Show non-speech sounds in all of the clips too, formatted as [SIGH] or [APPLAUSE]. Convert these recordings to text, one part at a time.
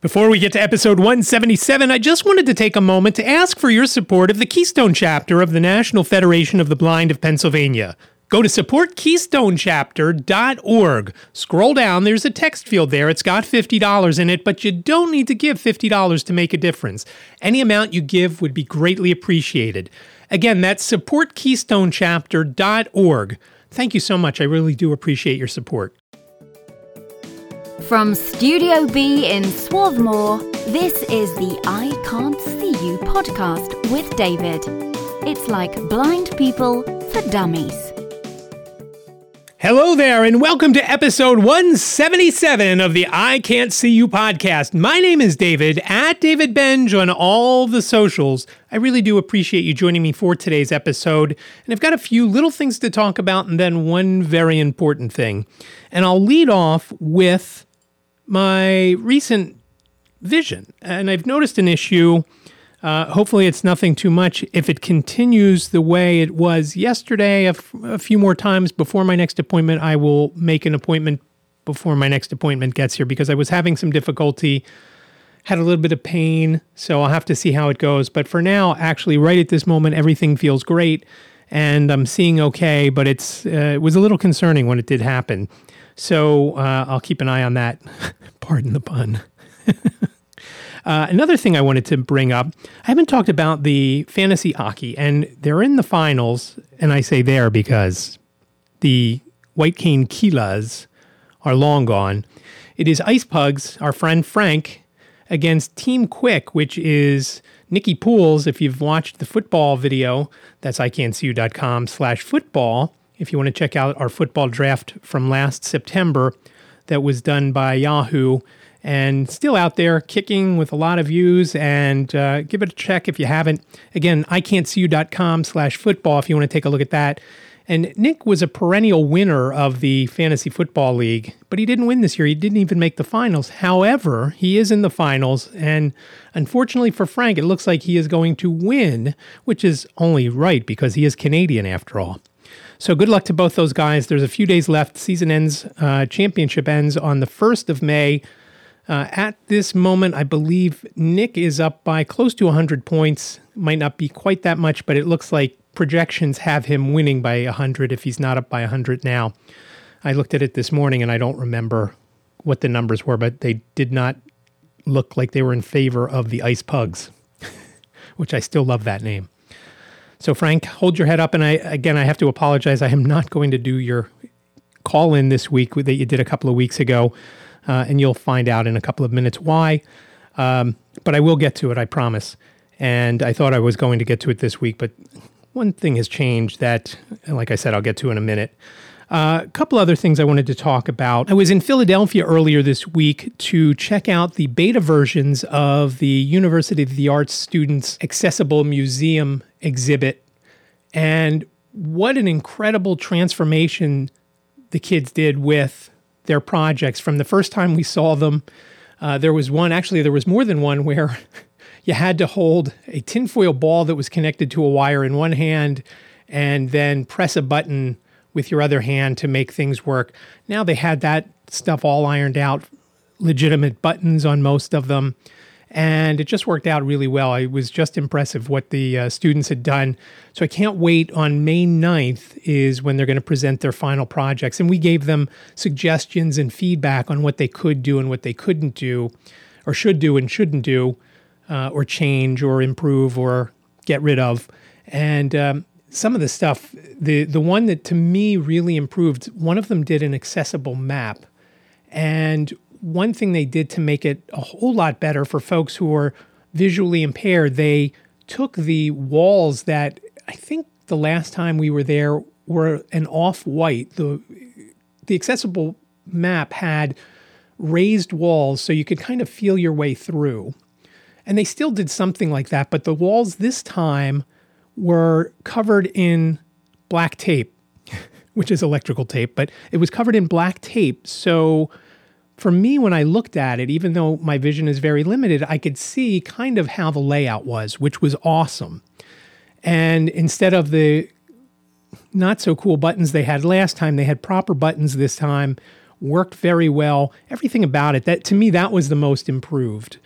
Before we get to episode 177, I just wanted to take a moment to ask for your support of the Keystone chapter of the National Federation of the Blind of Pennsylvania. Go to supportkeystonechapter.org. Scroll down, there's a text field there. It's got $50 in it, but you don't need to give $50 to make a difference. Any amount you give would be greatly appreciated. Again, that's supportkeystonechapter.org. Thank you so much. I really do appreciate your support. From Studio B in Swarthmore, this is the I Can't See You podcast with David. It's like blind people for dummies. Hello there, and welcome to episode 177 of the I Can't See You podcast. My name is David, at David Benj on all the socials. I really do appreciate you joining me for today's episode. And I've got a few little things to talk about, and then one very important thing. And I'll lead off with my recent vision, and I've noticed an issue. Uh, hopefully, it's nothing too much. If it continues the way it was yesterday, a, f- a few more times before my next appointment, I will make an appointment before my next appointment gets here because I was having some difficulty, had a little bit of pain, so I'll have to see how it goes. But for now, actually, right at this moment, everything feels great and I'm seeing okay, but it's uh, it was a little concerning when it did happen. So uh, I'll keep an eye on that. [LAUGHS] Pardon the pun. [LAUGHS] uh, another thing I wanted to bring up I haven't talked about the fantasy hockey, and they're in the finals. And I say there because the White Cane Kilas are long gone. It is Ice Pugs, our friend Frank, against Team Quick, which is Nikki Pools. If you've watched the football video, that's ican'tseeyou.com slash football if you want to check out our football draft from last September that was done by Yahoo. And still out there kicking with a lot of views. And uh, give it a check if you haven't. Again ican'tseeyou.com slash football if you want to take a look at that. And nick was a perennial winner of the fantasy football league but he didn't win this year. He didn't even make the finals. However he is in the finals. And unfortunately for frank it looks like he is going to win which is only right because he is canadian after all so good luck to both those guys. There's a few days left. Season ends, uh, championship ends on the 1st of May. Uh, at this moment, I believe Nick is up by close to 100 points. Might not be quite that much, but it looks like projections have him winning by 100 if he's not up by 100 now. I looked at it this morning and I don't remember what the numbers were, but they did not look like they were in favor of the Ice Pugs, [LAUGHS] which I still love that name. So, Frank, hold your head up. And I, again, I have to apologize. I am not going to do your call in this week that you did a couple of weeks ago. Uh, and you'll find out in a couple of minutes why. Um, but I will get to it, I promise. And I thought I was going to get to it this week, but one thing has changed that, like I said, I'll get to in a minute. Uh, a couple other things I wanted to talk about. I was in Philadelphia earlier this week to check out the beta versions of the University of the Arts Students Accessible Museum exhibit. And what an incredible transformation the kids did with their projects from the first time we saw them. Uh, there was one, actually, there was more than one where [LAUGHS] you had to hold a tinfoil ball that was connected to a wire in one hand and then press a button with your other hand to make things work. Now they had that stuff all ironed out, legitimate buttons on most of them and it just worked out really well. It was just impressive what the uh, students had done. So I can't wait on May 9th is when they're going to present their final projects. And we gave them suggestions and feedback on what they could do and what they couldn't do, or should do and shouldn't do, uh, or change or improve or get rid of. And um, some of the stuff, the, the one that to me really improved, one of them did an accessible map. And one thing they did to make it a whole lot better for folks who are visually impaired, they took the walls that I think the last time we were there were an off white. The the accessible map had raised walls so you could kind of feel your way through. And they still did something like that, but the walls this time were covered in black tape, [LAUGHS] which is electrical tape, but it was covered in black tape. So for me, when I looked at it, even though my vision is very limited, I could see kind of how the layout was, which was awesome. And instead of the not so cool buttons they had last time, they had proper buttons this time worked very well. Everything about it, that to me, that was the most improved.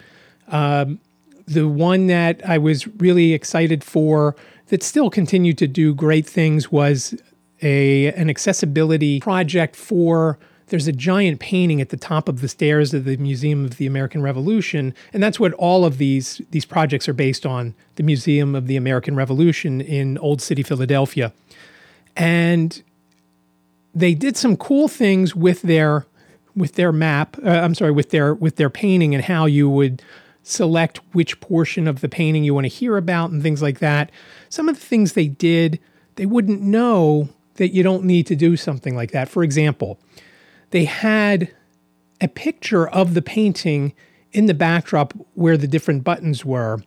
Um, the one that I was really excited for that still continued to do great things was a an accessibility project for there's a giant painting at the top of the stairs of the Museum of the American Revolution, and that's what all of these these projects are based on. The Museum of the American Revolution in Old City, Philadelphia, and they did some cool things with their with their map. Uh, I'm sorry, with their with their painting and how you would select which portion of the painting you want to hear about and things like that. Some of the things they did, they wouldn't know that you don't need to do something like that. For example, they had a picture of the painting in the backdrop where the different buttons were,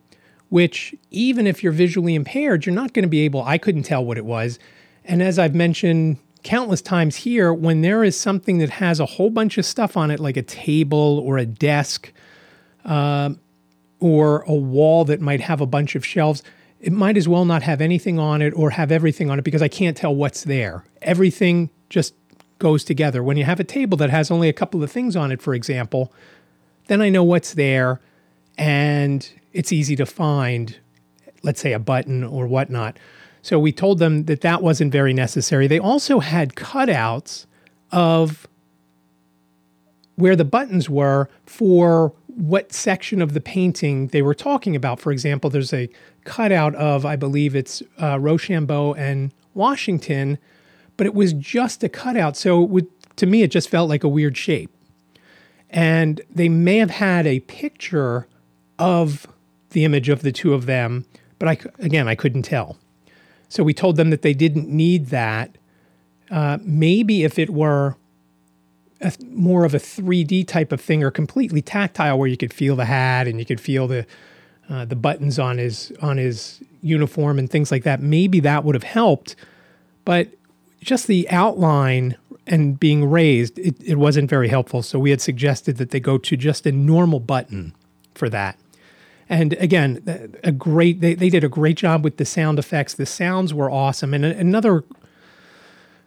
which, even if you're visually impaired, you're not going to be able, I couldn't tell what it was. And as I've mentioned countless times here, when there is something that has a whole bunch of stuff on it, like a table or a desk, uh, or a wall that might have a bunch of shelves, it might as well not have anything on it or have everything on it because I can't tell what's there. Everything just goes together. When you have a table that has only a couple of things on it, for example, then I know what's there and it's easy to find, let's say a button or whatnot. So we told them that that wasn't very necessary. They also had cutouts of where the buttons were for what section of the painting they were talking about. For example, there's a cutout of, I believe it's uh, Rochambeau and Washington, but it was just a cutout. So would, to me, it just felt like a weird shape. And they may have had a picture of the image of the two of them, but I, again, I couldn't tell. So we told them that they didn't need that. Uh, maybe if it were a, more of a 3D type of thing or completely tactile where you could feel the hat and you could feel the uh, the buttons on his on his uniform and things like that. Maybe that would have helped, but just the outline and being raised, it, it wasn't very helpful. So we had suggested that they go to just a normal button for that. And again, a great they, they did a great job with the sound effects. The sounds were awesome. And another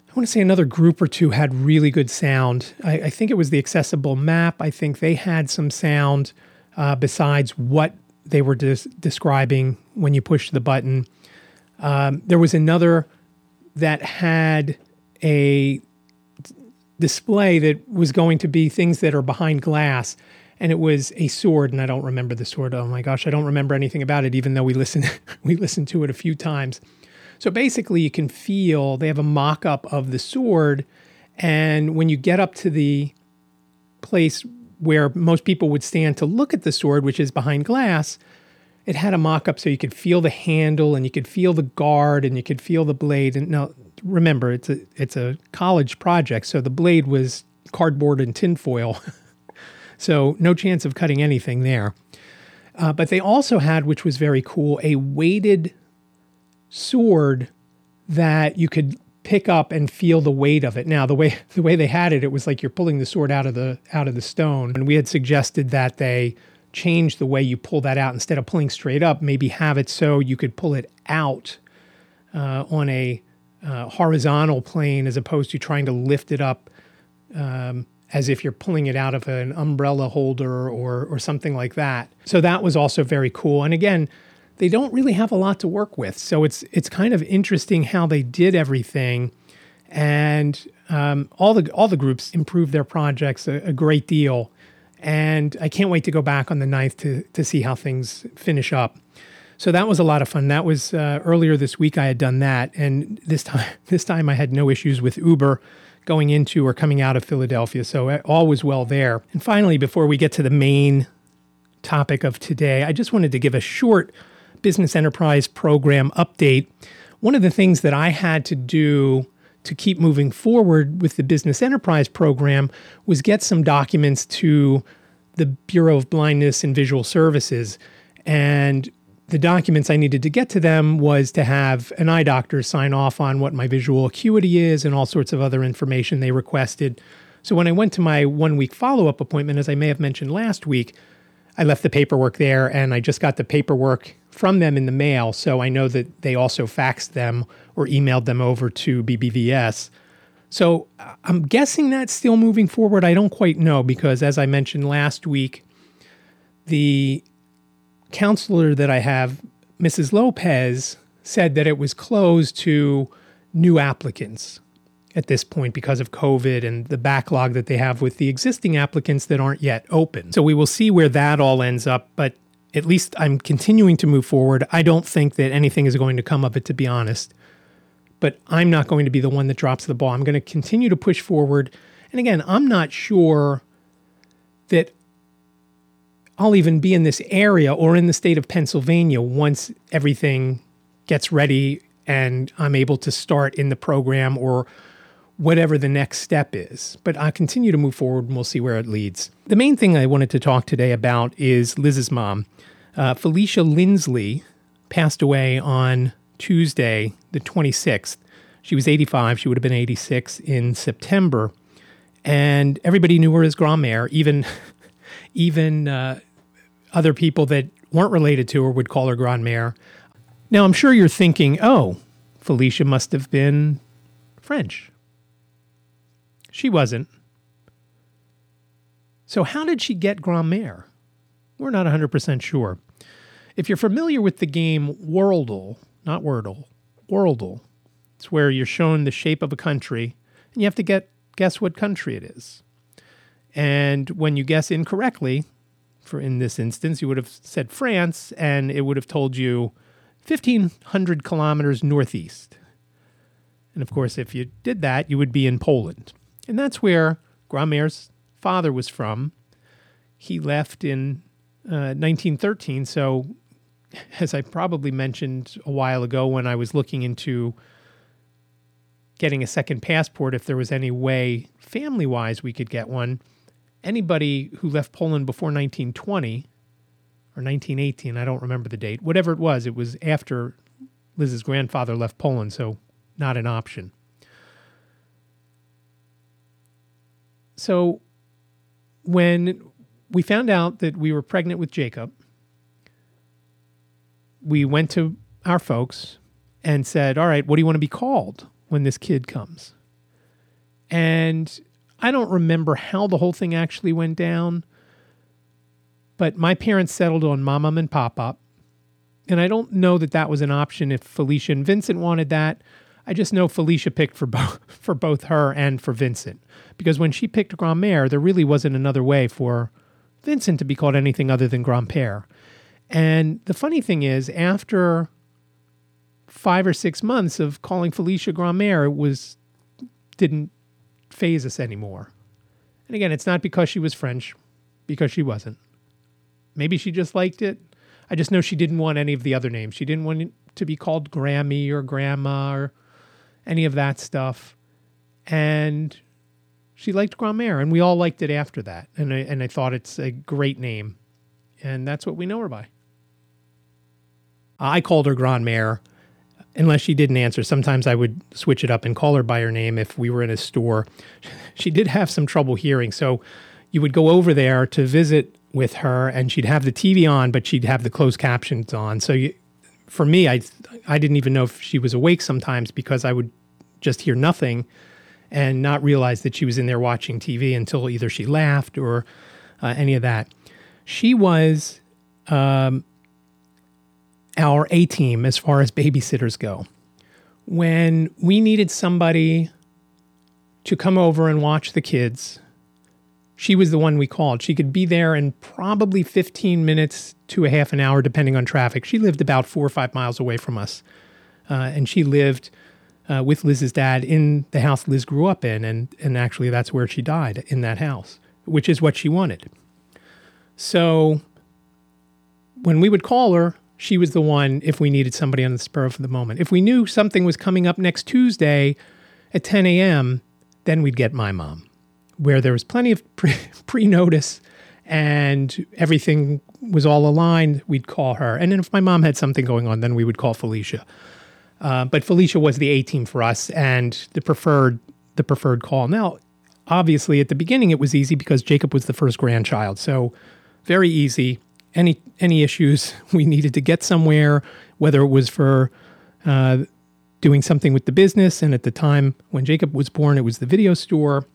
I want to say another group or two had really good sound. I, I think it was the accessible map. I think they had some sound uh, besides what they were des- describing when you push the button. Um, there was another that had a display that was going to be things that are behind glass and it was a sword and i don't remember the sword oh my gosh i don't remember anything about it even though we listened [LAUGHS] we listened to it a few times so basically, you can feel they have a mock up of the sword. And when you get up to the place where most people would stand to look at the sword, which is behind glass, it had a mock up so you could feel the handle and you could feel the guard and you could feel the blade. And now remember, it's a it's a college project, so the blade was cardboard and tinfoil. [LAUGHS] so no chance of cutting anything there. Uh, but they also had, which was very cool, a weighted sword that you could pick up and feel the weight of it. Now, the way [LAUGHS] the way they had it, it was like you're pulling the sword out of the out of the stone. And we had suggested that they change the way you pull that out instead of pulling straight up. Maybe have it so you could pull it out uh, on a uh, horizontal plane as opposed to trying to lift it up um, as if you're pulling it out of an umbrella holder or or something like that. So that was also very cool. And again they don't really have a lot to work with. So it's it's kind of interesting how they did everything, and um, all the all the groups improved their projects a, a, great deal. And I can't wait to go back on the 9th to to see how things finish up. So that was a lot of fun. That was uh, earlier this week. I had done that, and this time [LAUGHS] this time I had no issues with Uber going into or coming out of Philadelphia. So uh, all was well there. And finally, before we get to the main topic of today, I just wanted to give a short Business Enterprise Program update, one of the things that I had to do to keep moving forward with the Business Enterprise Program was get some documents to the Bureau of Blindness and Visual Services. And the documents I needed to get to them was to have an eye doctor sign off on what my visual acuity is and all sorts of other information they requested. So when I went to my one week follow up appointment, as I may have mentioned last week, I left the paperwork there and I just got the paperwork from them in the mail. So I know that they also faxed them or emailed them over to BBVS. So I'm guessing that's still moving forward. I don't quite know because, as I mentioned last week, the counselor that I have, Mrs. Lopez, said that it was closed to new applicants at this point because of COVID and the backlog that they have with the existing applicants that aren't yet open. So we will see where that all ends up, but at least I'm continuing to move forward. I don't think that anything is going to come of it, to be honest. But I'm not going to be the one that drops the ball. I'm going to continue to push forward. And again, I'm not sure that I'll even be in this area or in the state of Pennsylvania once everything gets ready and I'm able to start in the program or whatever the next step is. But I continue to move forward and we'll see where it leads. The main thing I wanted to talk today about is Liz's mom. Uh, Felicia Lindsley passed away on Tuesday, the 26th. She was 85. She would have been 86 in September. And everybody knew her as Grand-Mère. Even, [LAUGHS] even uh, other people that weren't related to her would call her Grand-Mère. Now, I'm sure you're thinking, oh, Felicia must have been French. She wasn't. So, how did she get Grand-Mère? We're not 100% sure. If you're familiar with the game Worldle, not Wordle, Worldle, it's where you're shown the shape of a country and you have to get guess what country it is. And when you guess incorrectly, for in this instance, you would have said France and it would have told you 1500 kilometers northeast. And of course, if you did that, you would be in Poland. And that's where Grand-Mère's father was from. He left in uh, 1913. So, as I probably mentioned a while ago when I was looking into getting a second passport, if there was any way family wise we could get one, anybody who left Poland before 1920 or 1918, I don't remember the date, whatever it was, it was after Liz's grandfather left Poland, so not an option. So when we found out that we were pregnant with Jacob, we went to our folks and said, All right, what do you want to be called when this kid comes? And I don't remember how the whole thing actually went down, but my parents settled on Mama and Papa. And I don't know that that was an option if Felicia and Vincent wanted that. I just know Felicia picked for both [LAUGHS] for both her and for Vincent because when she picked Grand-Mère, there really wasn't another way for Vincent to be called anything other than Grand-Père. And the funny thing is, after five or six months of calling Felicia Grand-Mère, it was didn't phase us anymore. And again, it's not because she was French, because she wasn't. Maybe she just liked it. I just know she didn't want any of the other names. She didn't want to be called Grammy or Grandma or any of that stuff. And she liked Grand-Mère, and we all liked it after that. And I, and I thought it's a great name. And that's what we know her by. I called her Grand-Mère unless she didn't answer. Sometimes I would switch it up and call her by her name if we were in a store. [LAUGHS] She did have some trouble hearing. So you would go over there to visit with her and she'd have the TV on, but she'd have the closed captions on. So you, for me, I, I didn't even know if she was awake sometimes because I would just hear nothing and not realize that she was in there watching TV until either she laughed or uh, any of that. She was um, our A team as far as babysitters go. When we needed somebody to come over and watch the kids, she was the one we called. She could be there in probably 15 minutes to a half an hour, depending on traffic. She lived about four or five miles away from us. Uh, and she lived uh, with Liz's dad in the house Liz grew up in. And, and actually, that's where she died in that house, which is what she wanted. So when we would call her, she was the one if we needed somebody on the spur of the moment. If we knew something was coming up next Tuesday at 10 a.m., then we'd get my mom, where there was plenty of pre [LAUGHS] notice and everything was all aligned, we'd call her. And then if my mom had something going on, then we would call Felicia. Uh, but Felicia was the A team for us and the preferred the preferred call. Now, obviously, at the beginning, it was easy because Jacob was the first grandchild, so very easy any any issues [LAUGHS] we needed to get somewhere, whether it was for uh, doing something with the business. And at the time when Jacob was born, it was the video store.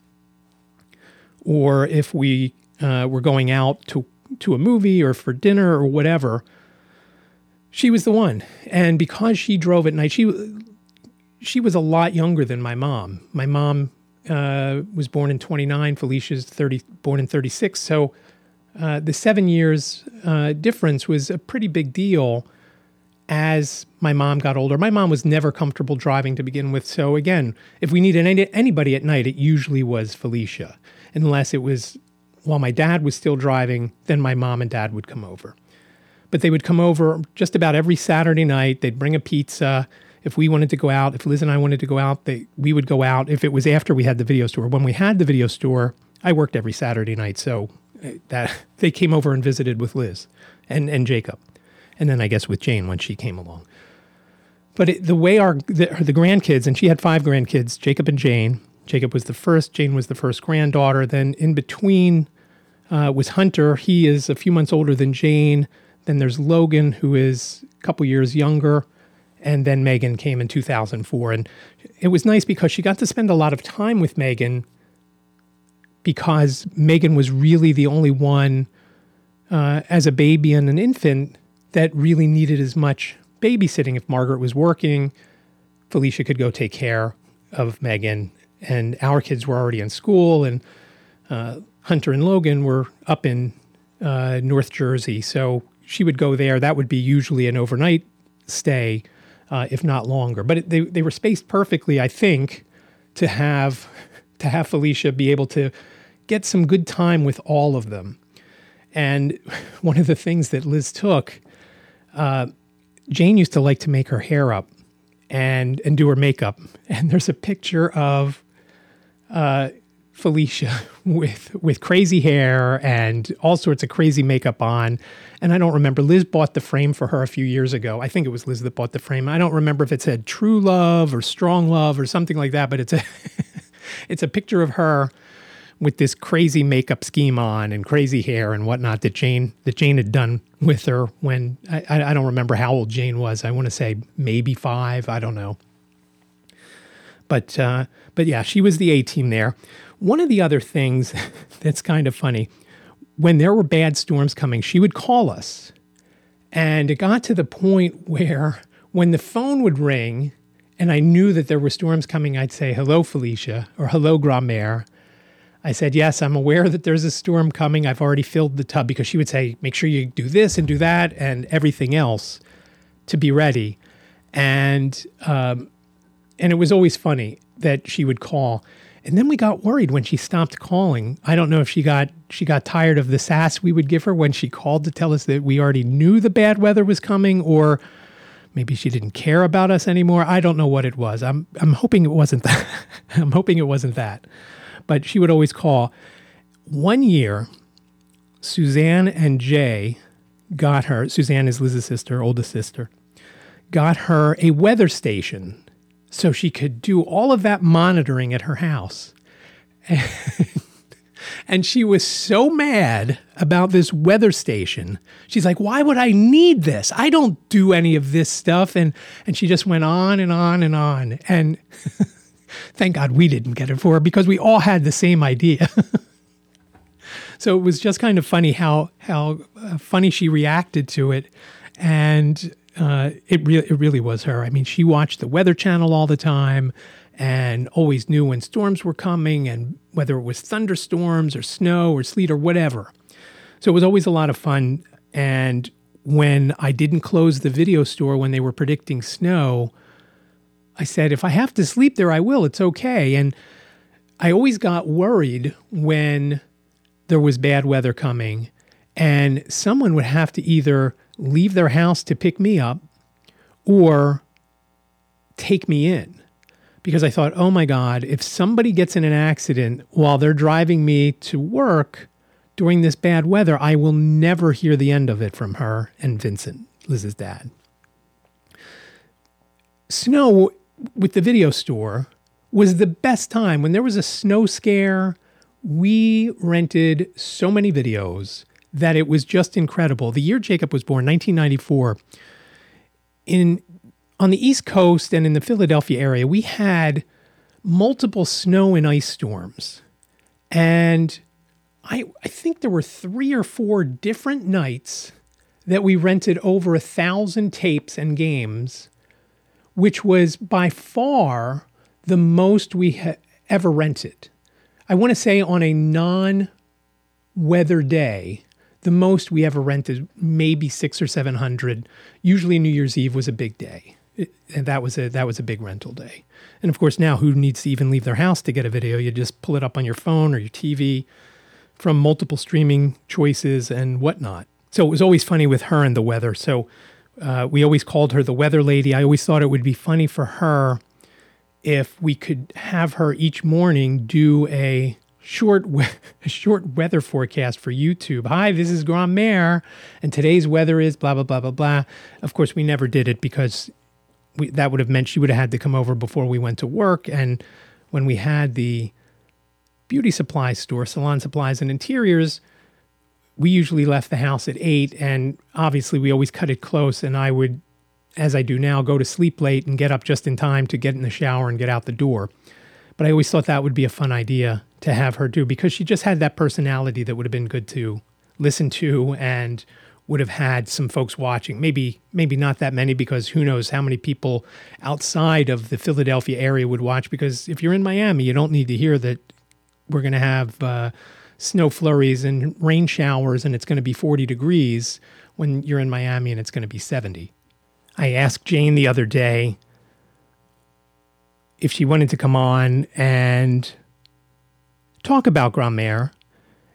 Or if we uh, were going out to, to a movie or for dinner or whatever, she was the one. And because she drove at night, she, she was a lot younger than my mom. My mom uh, was born in 29, Felicia's 30, born in 36. So uh, the seven years uh, difference was a pretty big deal as my mom got older. My mom was never comfortable driving to begin with. So, again, if we needed any, anybody at night, it usually was Felicia, unless it was while my dad was still driving, then my mom and dad would come over. But they would come over just about every Saturday night. They'd bring a pizza. If we wanted to go out, if Liz and I wanted to go out, they, we would go out. If it was after we had the video store, when we had the video store, I worked every Saturday night. So uh, that [LAUGHS] they came over and visited with Liz and, and Jacob and then I guess with Jane when she came along. But it, the way our the, the grandkids, and she had five grandkids, Jacob and Jane. Jacob was the first, Jane was the first granddaughter. Then in between uh, was Hunter. He is a few months older than Jane. Then there's Logan, who is a couple years younger. And then Megan came in 2004. And it was nice because she got to spend a lot of time with Megan because Megan was really the only one uh, as a baby and an infant that really needed as much babysitting. If Margaret was working, Felicia could go take care of Megan, and our kids were already in school, and uh, Hunter and Logan were up in uh, North Jersey, so she would go there. That would be usually an overnight stay, uh, if not longer. But it, they they were spaced perfectly, I think, to have [LAUGHS] to have Felicia be able to get some good time with all of them. And [LAUGHS] one of the things that Liz took uh, Jane used to like to make her hair up and and do her makeup. [LAUGHS] And there's a picture of uh, Felicia with with crazy hair and all sorts of crazy makeup on. And I don't remember. Liz bought the frame for her a few years ago. I think it was Liz that bought the frame. I don't remember if it said True Love or Strong Love or something like that. But it's a [LAUGHS] it's a picture of her with this crazy makeup scheme on and crazy hair and whatnot that Jane that Jane had done with her when I, I don't remember how old Jane was. I want to say maybe five. I don't know. But uh, but yeah, she was the A team there. One of the other things [LAUGHS] that's kind of funny when there were bad storms coming, she would call us, and it got to the point [LAUGHS] where when the phone would ring and I knew that there were storms coming, I'd say, "Hello, Felicia," or "Hello, Grand-Mère." I said, Yes, I'm aware that there's a storm coming. I've already filled the tub because she would say, Make sure you do this and do that and everything else to be ready. And, um, and it was always funny that she would call. And then we got worried when she stopped calling. I don't know if she got she got tired of the sass we would give her when she called to tell us that we already knew the bad weather was coming or maybe she didn't care about us anymore. I don't know what it was. I'm I'm hoping it wasn't that. [LAUGHS] I'm hoping it wasn't that but she would always call. One year, Suzanne and Jay got her, Suzanne is Liz's sister, oldest sister, got her a weather station so she could do all of that monitoring at her house. [LAUGHS] And, she was so mad about this weather station. She's like, "Why would I need this? I don't do any of this stuff." And and she just went on and on and on. And [LAUGHS] Thank God we didn't get it for her because we all had the same idea. [LAUGHS] so it was just kind of funny how how uh, funny she reacted to it, and uh, it really it really was her. I mean, she watched the Weather Channel all the time and always knew when storms were coming and whether it was thunderstorms or snow or sleet or whatever. So it was always a lot of fun. And when I didn't close the video store when they were predicting snow, I said, if I have to sleep there, I will. It's okay. And I always got worried when there was bad weather coming and someone would have to either leave their house to pick me up or take me in. Because I thought, oh my God, if somebody gets in an accident while they're driving me to work during this bad weather, I will never hear the end of it from her and Vincent, Liz's dad. Snow with the video store was the best time when there was a snow scare. We rented so many videos that it was just incredible. The year Jacob was born, 1994, in on the East Coast and in the Philadelphia area, we had multiple snow and ice storms. And I, I think there were three or four different nights that we rented over a thousand tapes and games, which was by far the most we ever rented. I want to say on a non weather day, the most we ever rented maybe six or seven hundred. Usually New Year's Eve was a big day. It, and that was a that was a big rental day. And of course now who needs to even leave their house to get a video? You just pull it up on your phone or your TV from multiple streaming choices and whatnot. So it was always funny with her and the weather. So uh, we always called her the weather lady. I always thought it would be funny for her if we could have her each morning do a short we- [LAUGHS] short weather forecast for YouTube. Hi, this is Grand Mère, and today's weather is blah blah blah blah blah. Of course, we never did it because we, that would have meant she would have had to come over before we went to work. And when we had the beauty supply store, Salon Supplies and Interiors, we usually left the house at eight, and obviously we always cut it close. And I would, as I do now, go to sleep late and get up just in time to get in the shower and get out the door. But I always thought that would be a fun idea to have her do because she just had that personality that would have been good to listen to and would have had some folks watching. Maybe maybe not that many because who knows how many people outside of the Philadelphia area would watch because if you're in Miami, you don't need to hear that we're going to have uh, snow flurries and rain showers and it's going to be 40 degrees when you're in Miami and it's going to be 70. I asked Jane the other day if she wanted to come on and talk about Grand Mère.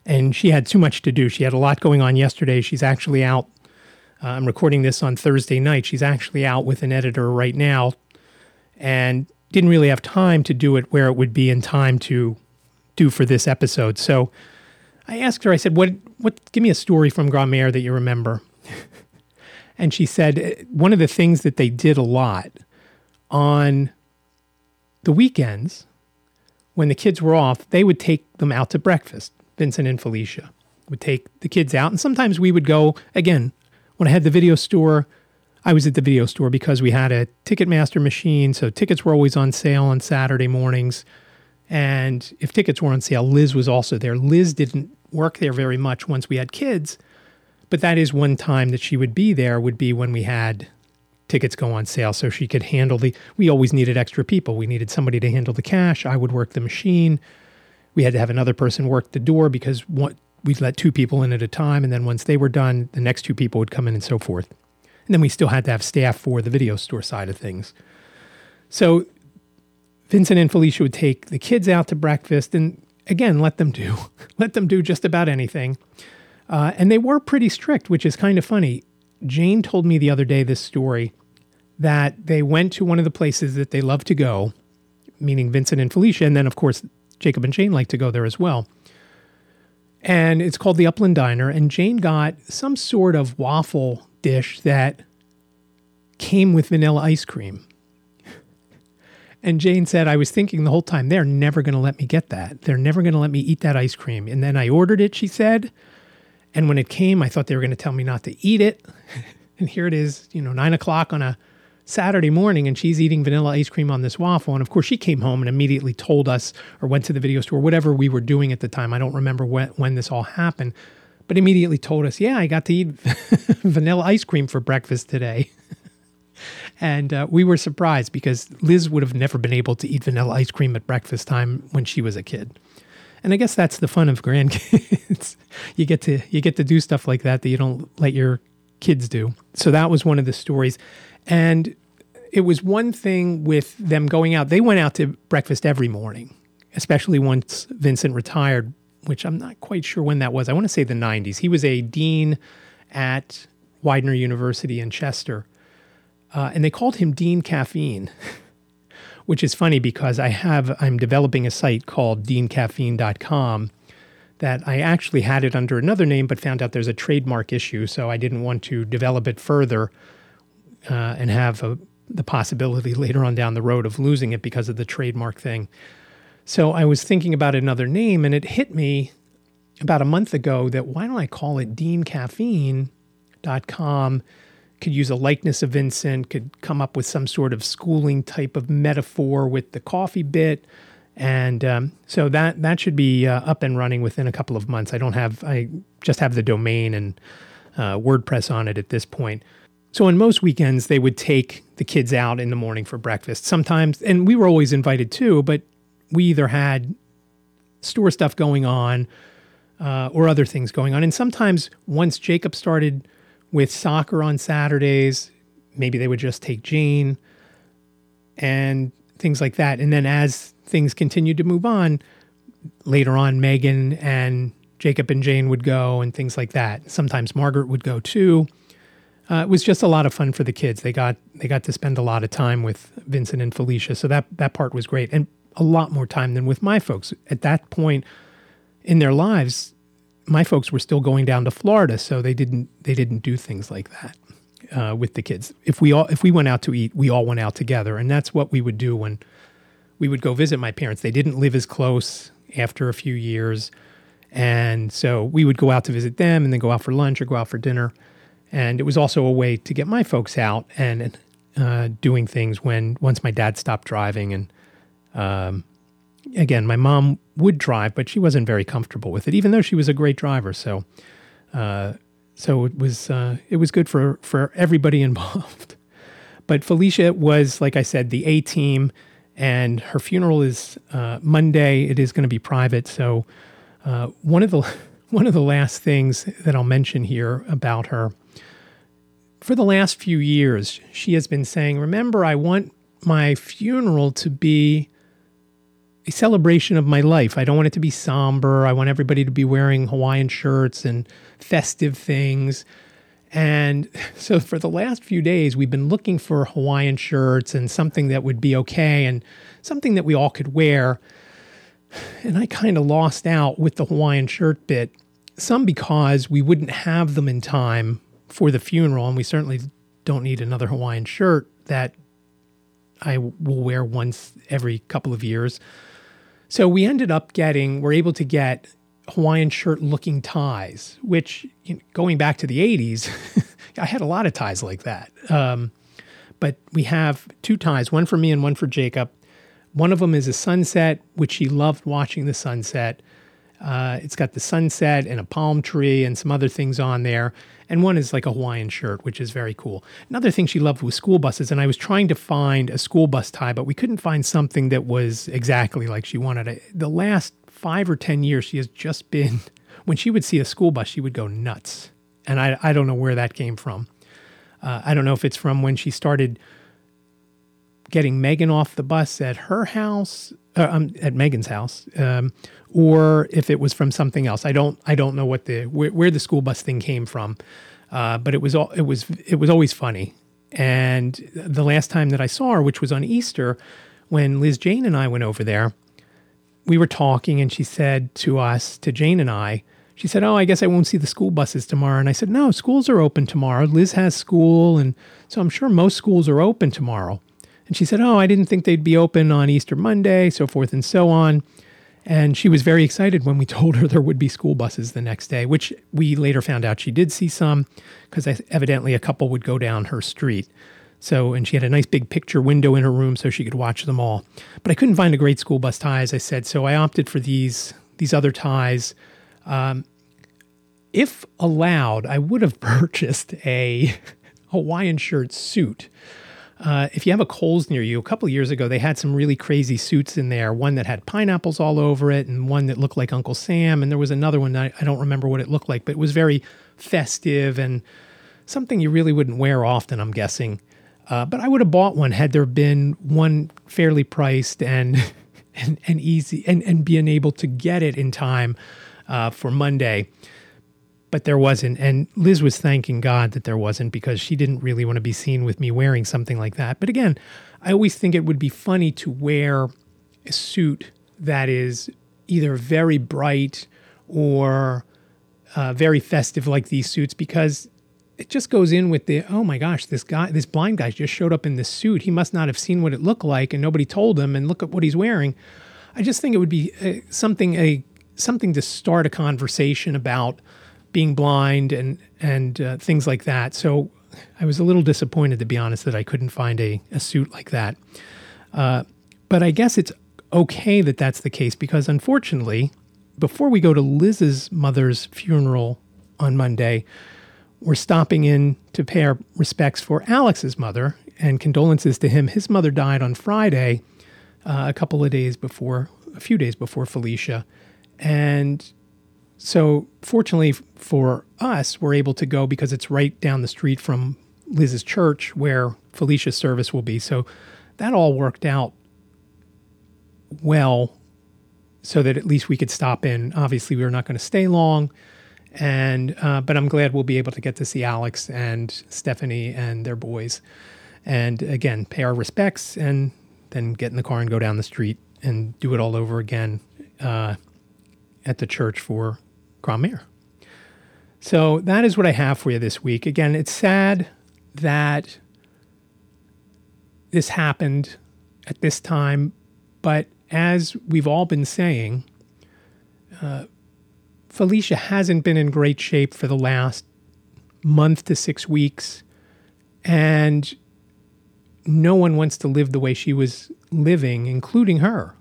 And she had too much to do. She had a lot going on yesterday. She's actually out. Uh, I'm recording this on Thursday night. She's actually out with an editor right now and didn't really have time to do it where it would be in time to do for this episode. So I asked her, I said, what, what, give me a story from Grand Mère that you remember. [LAUGHS] and she said, one of the things that they did a lot on the weekends when the kids were off, they would take them out to breakfast. Vincent and Felicia would take the kids out. And sometimes we would go, again, when I had the video store, I was at the video store because we had a Ticketmaster machine. So tickets were always on sale on Saturday mornings. And if tickets were on sale, Liz was also there. Liz didn't work there very much once we had kids, but that is one time that she would be there, would be when we had tickets go on sale so she could handle the we always needed extra people. We needed somebody to handle the cash. I would work the machine. We had to have another person work the door because we'd let two people in at a time and then once they were done the next two people would come in and so forth. And then we still had to have staff for the video store side of things. So vincent and felicia would take the kids out to breakfast and again let them do [LAUGHS] let them do just about anything. Uh, and they were pretty strict which is kind of funny. Jane told me the other day this story that they went to one of the places that they love to go, meaning Vincent and Felicia. And then, of course, Jacob and Jane like to go there as well. And it's called the Upland Diner. And Jane got some sort of waffle dish that came with vanilla ice cream. And Jane said, I was thinking the whole time, they're never going to let me get that. They're never going to let me eat that ice cream. And then I ordered it, she said. And when it came, I thought they were going to tell me not to eat it. [LAUGHS] and here it is, you know, nine o'clock on a Saturday morning and she's eating vanilla ice cream on this waffle. And of course, she came home and immediately told us or went to the video store, whatever we were doing at the time. I don't remember when, when this all happened, but immediately told us, yeah, I got to eat [LAUGHS] vanilla ice cream for breakfast today. [LAUGHS] and uh, we were surprised because Liz would have never been able to eat vanilla ice cream at breakfast time when she was a kid. And I guess that's the fun of grandkids. [LAUGHS] you get to you get to do stuff like that that you don't let your kids do. So that was one of the stories. And it was one thing with them going out. They went out to breakfast every morning, especially once Vincent retired, which I'm not quite sure when that was. I want to say the 90s. He was a dean at Widener University in Chester. Uh, and they called him Dean Caffeine, [LAUGHS] which is funny because I have I'm developing a site called deancaffeine.com that I actually had it under another name, but found out there's a trademark issue, so I didn't want to develop it further uh, and have a, the possibility later on down the road of losing it because of the trademark thing. So I was thinking about another name, and it hit me about a month ago that why don't I call it deancaffeine.com? could use a likeness of Vincent, could come up with some sort of schooling type of metaphor with the coffee bit. And um, so that that should be uh, up and running within a couple of months. I don't have I just have the domain and uh, WordPress on it at this point. So on most weekends they would take the kids out in the morning for breakfast. Sometimes, and we were always invited too, but we either had store stuff going on uh, or other things going on. And sometimes once Jacob started with soccer on Saturdays, maybe they would just take Jane and things like that. And then as things continued to move on, later on, Megan and Jacob and Jane would go and things like that. Sometimes Margaret would go too. Uh, it was just a lot of fun for the kids. They got they got to spend a lot of time with Vincent and Felicia, so that that part was great, and a lot more time than with my folks. At that point in their lives, my folks were still going down to Florida, so they didn't they didn't do things like that uh, with the kids. If we all if we went out to eat, we all went out together, and that's what we would do when we would go visit my parents. They didn't live as close after a few years, and so we would go out to visit them, and then go out for lunch or go out for dinner. And it was also a way to get my folks out and uh, doing things when once my dad stopped driving and um, again, my mom would drive, but she wasn't very comfortable with it, even though she was a great driver. So, uh, so it was uh, it was good for for everybody [LAUGHS] involved. But Felicia was, like I said, the A team, and her funeral is uh, Monday. It is going to be private. So, uh, one of the [LAUGHS] one of the last things that I'll mention here about her. For the last few years, she has been saying, "Remember, I want my funeral to be." a celebration of my life. I don't want it to be somber. I want everybody to be wearing Hawaiian shirts and festive things. And [LAUGHS] so for the last few days, we've been looking for Hawaiian shirts and something that would be okay and something that we all could wear. And I kind of lost out with the Hawaiian shirt bit, some because we wouldn't have them in time for the funeral. And we certainly don't need another Hawaiian shirt that I will wear once every couple of years. So we ended up getting, we're able to get Hawaiian shirt looking ties, which you know, going back to the 80s, [LAUGHS] I had a lot of ties like that. Um, but we have two ties, one for me and one for Jacob. One of them is a sunset, which he loved watching the sunset. Uh, it's got the sunset and a palm tree and some other things on there. And one is like a Hawaiian shirt, which is very cool. Another thing she loved was school buses. And I was trying to find a school bus tie, but we couldn't find something that was exactly like she wanted. it. The last five or 10 years, she has just been, [LAUGHS] when she would see a school bus, she would go nuts. And I, I don't know where that came from. Uh, I don't know if it's from when she started getting Megan off the bus at her house, uh, um, at Megan's house, um, or if it was from something else. I don't I don't know what the where, where the school bus thing came from, uh, but it was all it was it was always funny. And the last time that I saw her, which was on Easter, when Liz Jane and I went over there, we were talking, and she said to us, to Jane and I, she said, "Oh, I guess I won't see the school buses tomorrow." And I said, "No, schools are open tomorrow. Liz has school, and so I'm sure most schools are open tomorrow." And she said, Oh, I didn't think they'd be open on Easter Monday, so forth and so on. And she was very excited when we [LAUGHS] told her there would be school buses the next day, which we later found out she did see some because evidently a couple would go down her street. So, and she had a nice big picture window in her room so she could watch them all. But I couldn't find a great school bus tie, as I said, so I opted for these these other ties. Um, if allowed, I would have [LAUGHS] purchased a Hawaiian shirt suit uh, if you have a Kohl's near you, a couple years ago, they had some really crazy suits in there. One that had pineapples all over it, and one that looked like Uncle Sam. And there was another one I, I don't remember what it looked like, but it was very festive and something you really wouldn't wear often, I'm guessing. Uh, but I would have bought one had there been one fairly priced and [LAUGHS] and, and easy and, and being able to get it in time uh, for Monday but there wasn't. And Liz was thanking God that there wasn't because she didn't really want to be seen with me wearing something like that. But again, I always think it would be funny to wear a suit that is either very bright or uh, very festive, like these suits, because it just goes in with the oh my gosh, this guy, this blind guy just showed up in this suit. He must not have seen what it looked like, and nobody told him. And look at what he's wearing. I just think it would be uh, something a something to start a conversation about being blind and and uh, things like that. So I was a little disappointed, to be honest, that I couldn't find a, a suit like that. Uh, but I guess it's okay that that's the case because unfortunately, before we go to Liz's mother's funeral on Monday, we're stopping in to pay our respects for Alex's mother and condolences to him. His mother died on Friday, uh, a couple of days before, a few days before Felicia. And so, fortunately for us, we're able to go because it's right down the street from Liz's church where Felicia's service will be. So, that all worked out well so that at least we could stop in. Obviously, we were not going to stay long, and uh, but I'm glad we'll be able to get to see Alex and Stephanie and their boys, and again pay our respects, and then get in the car and go down the street and do it all over again uh, at the church for Grand. So that is what I have for you this week. Again, it's sad that this happened at this time, but as we've all been saying, uh, Felicia hasn't been in great shape for the last month to six weeks. And no one wants to live the way she was living, including her.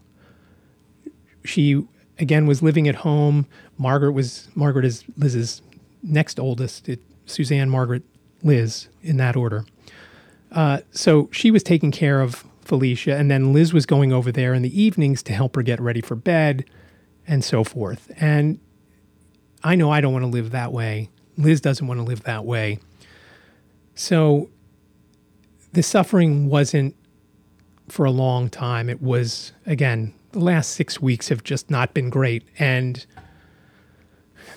She, again, was living at home. Margaret was, Margaret is Liz's next oldest, it, Suzanne, Margaret, Liz, in that order. Uh, so she was taking care of Felicia, and then Liz was going over there in the evenings to help her get ready for bed and so forth. And I know I don't want to live that way. Liz doesn't want to live that way. So the suffering wasn't for a long time. It was, again, the last six weeks have just not been great. And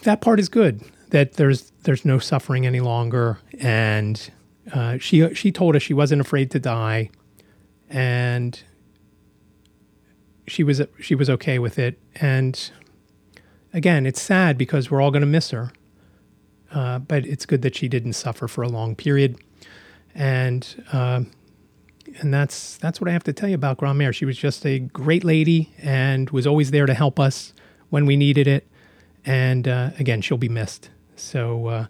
that part is good that there's there's no suffering any longer and uh, she she told us she wasn't afraid to die and she was she was okay with it. And again, it's sad because we're all going to miss her, uh, but it's good that she didn't suffer for a long period. And uh, and that's that's what I have to tell you about Grandmère. She was just a great lady and was always there to help us when we needed it. And uh, again, she'll be missed. So uh,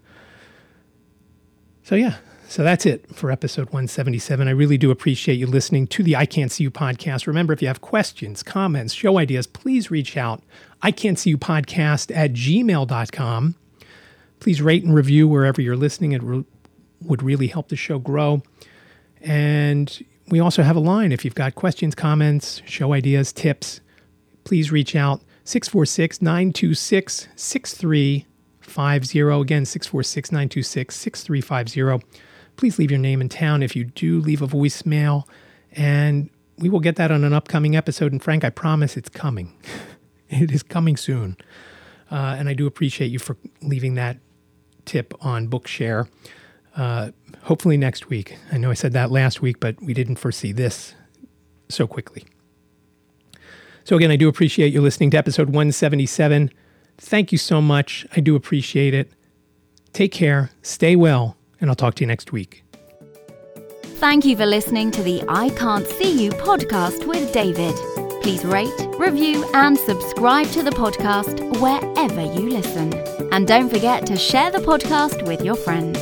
so yeah, so that's it for episode 177. I really do appreciate you listening to the I Can't See You podcast. Remember, if you have questions, comments, show ideas, please reach out. I Can't See You podcast at gmail.com. Please rate and review wherever you're listening. It re- would really help the show grow. And we also have a line. If you've got questions, comments, show ideas, tips, please reach out 646 926 6350. Again, 646 926 6350 please leave your name and town if you do leave a voicemail. And we will get that on an upcoming episode. And Frank, I promise it's coming. [LAUGHS] it is coming soon. Uh, and I do appreciate you for leaving that tip on Bookshare. Uh, hopefully next week. I know I said that last week, but we didn't foresee this so quickly. So, again, I do appreciate you listening to episode 177. Thank you so much. I do appreciate it. Take care, stay well, and I'll talk to you next week. Thank you for listening to the I Can't See You podcast with David. Please rate, review, and subscribe to the podcast wherever you listen. And don't forget to share the podcast with your friends.